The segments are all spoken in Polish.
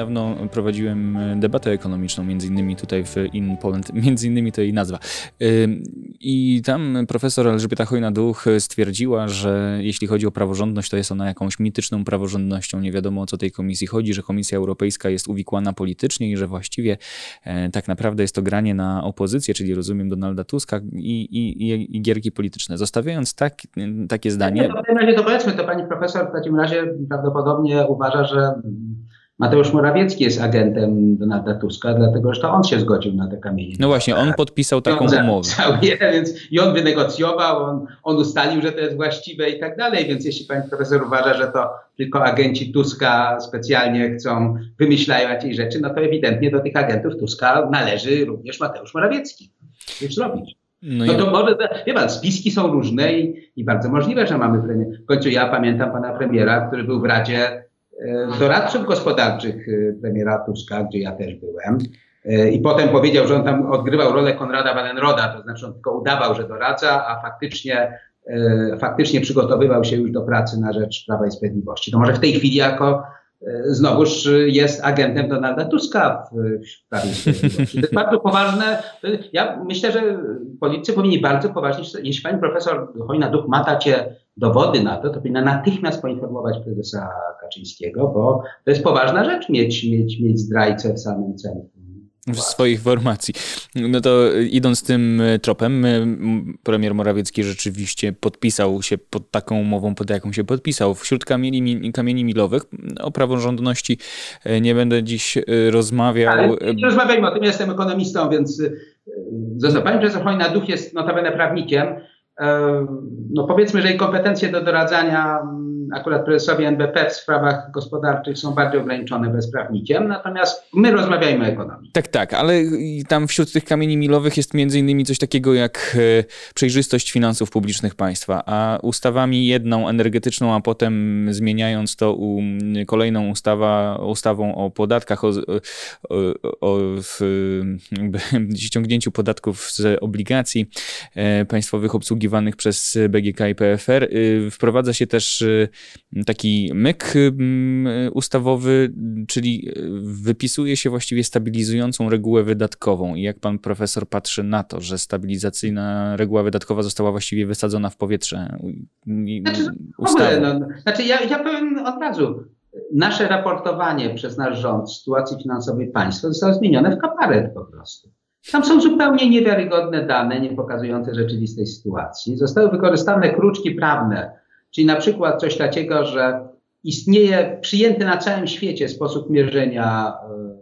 niedawno prowadziłem debatę ekonomiczną, między innymi tutaj w In Poland, między innymi to jej nazwa. I tam profesor Elżbieta Chojna-Duch stwierdziła, że jeśli chodzi o praworządność, to jest ona jakąś mityczną praworządnością. Nie wiadomo o co tej komisji chodzi, że Komisja Europejska jest uwikłana politycznie i że właściwie e, tak naprawdę jest to granie na opozycję, czyli rozumiem Donalda Tuska i, i, i gierki polityczne. Zostawiając tak, takie zdanie. w takim razie to powiedzmy, to pani profesor w takim razie prawdopodobnie uważa, że Mateusz Morawiecki jest agentem Donalda Tuska, dlatego że to on się zgodził na te kamienie. No właśnie, on podpisał taką umowę. Je, więc I on wynegocjował, on, on ustalił, że to jest właściwe i tak dalej, więc jeśli pani profesor uważa, że to tylko agenci Tuska specjalnie chcą, wymyślają jakieś rzeczy, no to ewidentnie do tych agentów Tuska należy również Mateusz Morawiecki. Już zrobić. No, no to może, wie pan, spiski są różne i, i bardzo możliwe, że mamy premier. W końcu ja pamiętam pana premiera, który był w Radzie doradców gospodarczych premiera Tuska, gdzie ja też byłem. E, I potem powiedział, że on tam odgrywał rolę Konrada Wallenroda, to znaczy on tylko udawał, że doradza, a faktycznie, faktycznie przygotowywał się już do pracy na rzecz Prawa i Sprawiedliwości. To może w tej chwili jako znowuż jest agentem Donalda Tuska w Prawie i Sprawiedliwości. To jest bardzo poważne. Ja myślę, że politycy powinni bardzo poważnie, jeśli pani profesor Hojna-Duch ma takie dowody na to, to powinna natychmiast poinformować prezesa Kaczyńskiego, bo to jest poważna rzecz mieć, mieć, mieć zdrajcę w samym centrum w swoich formacji. No to idąc tym tropem, premier Morawiecki rzeczywiście podpisał się pod taką umową, pod jaką się podpisał. Wśród kamieni, kamieni milowych o praworządności nie będę dziś rozmawiał. Ale nie rozmawiajmy o tym, jestem ekonomistą, więc został. Pani profesor Hojna-Duch jest notabene prawnikiem no powiedzmy, że jej kompetencje do doradzania mm, akurat prezesowi NBP w sprawach gospodarczych są bardziej ograniczone bezprawnikiem, natomiast my rozmawiajmy o ekonomii. Tak, tak, ale tam wśród tych kamieni milowych jest między innymi coś takiego jak e, przejrzystość finansów publicznych państwa, a ustawami jedną energetyczną, a potem zmieniając to u, kolejną ustawa, ustawą o podatkach, o, o, o w, ściągnięciu podatków z obligacji e, państwowych obsługi poszukiwanych przez BGK i PFR. Y, wprowadza się też y, taki myk y, ustawowy, czyli wypisuje się właściwie stabilizującą regułę wydatkową. I jak pan profesor patrzy na to, że stabilizacyjna reguła wydatkowa została właściwie wysadzona w powietrze? Znaczy, no, znaczy ja, ja powiem od razu, nasze raportowanie przez nasz rząd sytuacji finansowej państwa zostało zmienione w kabaret po prostu. Tam są zupełnie niewiarygodne dane, nie pokazujące rzeczywistej sytuacji. Zostały wykorzystane kruczki prawne, czyli na przykład coś takiego, że istnieje przyjęty na całym świecie sposób mierzenia y,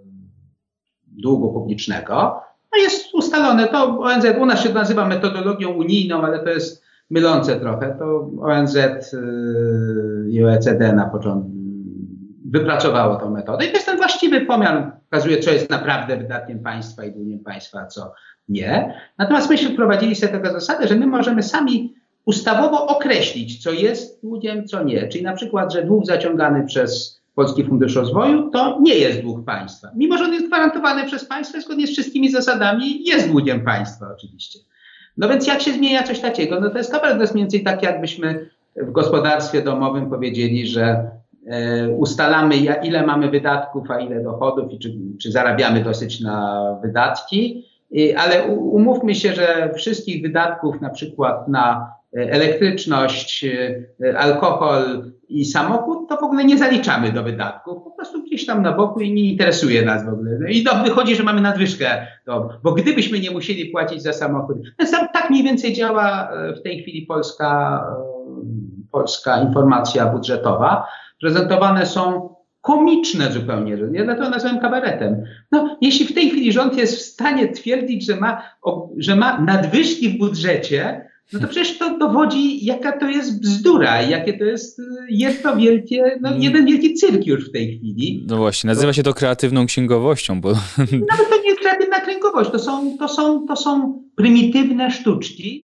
długu publicznego. No jest ustalone, to ONZ u nas się nazywa metodologią unijną, ale to jest mylące trochę. To ONZ y, i OECD na początku wypracowało tę metodę. I to jest ten właściwy pomiar, pokazuje, co jest naprawdę wydatkiem państwa i długiem państwa, a co nie. Natomiast myśmy wprowadzili sobie taką zasadę, że my możemy sami ustawowo określić, co jest długiem, co nie. Czyli na przykład, że dług zaciągany przez Polski Fundusz Rozwoju to nie jest dług państwa. Mimo, że on jest gwarantowany przez państwo zgodnie z wszystkimi zasadami, jest długiem państwa oczywiście. No więc jak się zmienia coś takiego? No to jest to jest mniej więcej tak, jakbyśmy w gospodarstwie domowym powiedzieli, że ustalamy, ile mamy wydatków, a ile dochodów i czy, czy zarabiamy dosyć na wydatki, ale umówmy się, że wszystkich wydatków, na przykład na e, elektryczność, e, alkohol i samochód, to w ogóle nie zaliczamy do wydatków. Po prostu gdzieś tam na boku i nie interesuje nas w ogóle. No I to wychodzi, że mamy nadwyżkę, to, bo gdybyśmy nie musieli płacić za samochód. Więc tak mniej więcej działa w tej chwili polska, polska informacja budżetowa prezentowane są komiczne zupełnie, nie dlatego nazywam kabaretem. No, jeśli w tej chwili rząd jest w stanie twierdzić, że ma, że ma nadwyżki w budżecie, no to przecież to dowodzi, jaka to jest bzdura, jakie to jest jedno wielkie, no mm. jeden wielki cyrk już w tej chwili. No właśnie, nazywa się to kreatywną księgowością, bo... No to nie jest kreatywna księgowość, to są, to są, to są prymitywne sztuczki,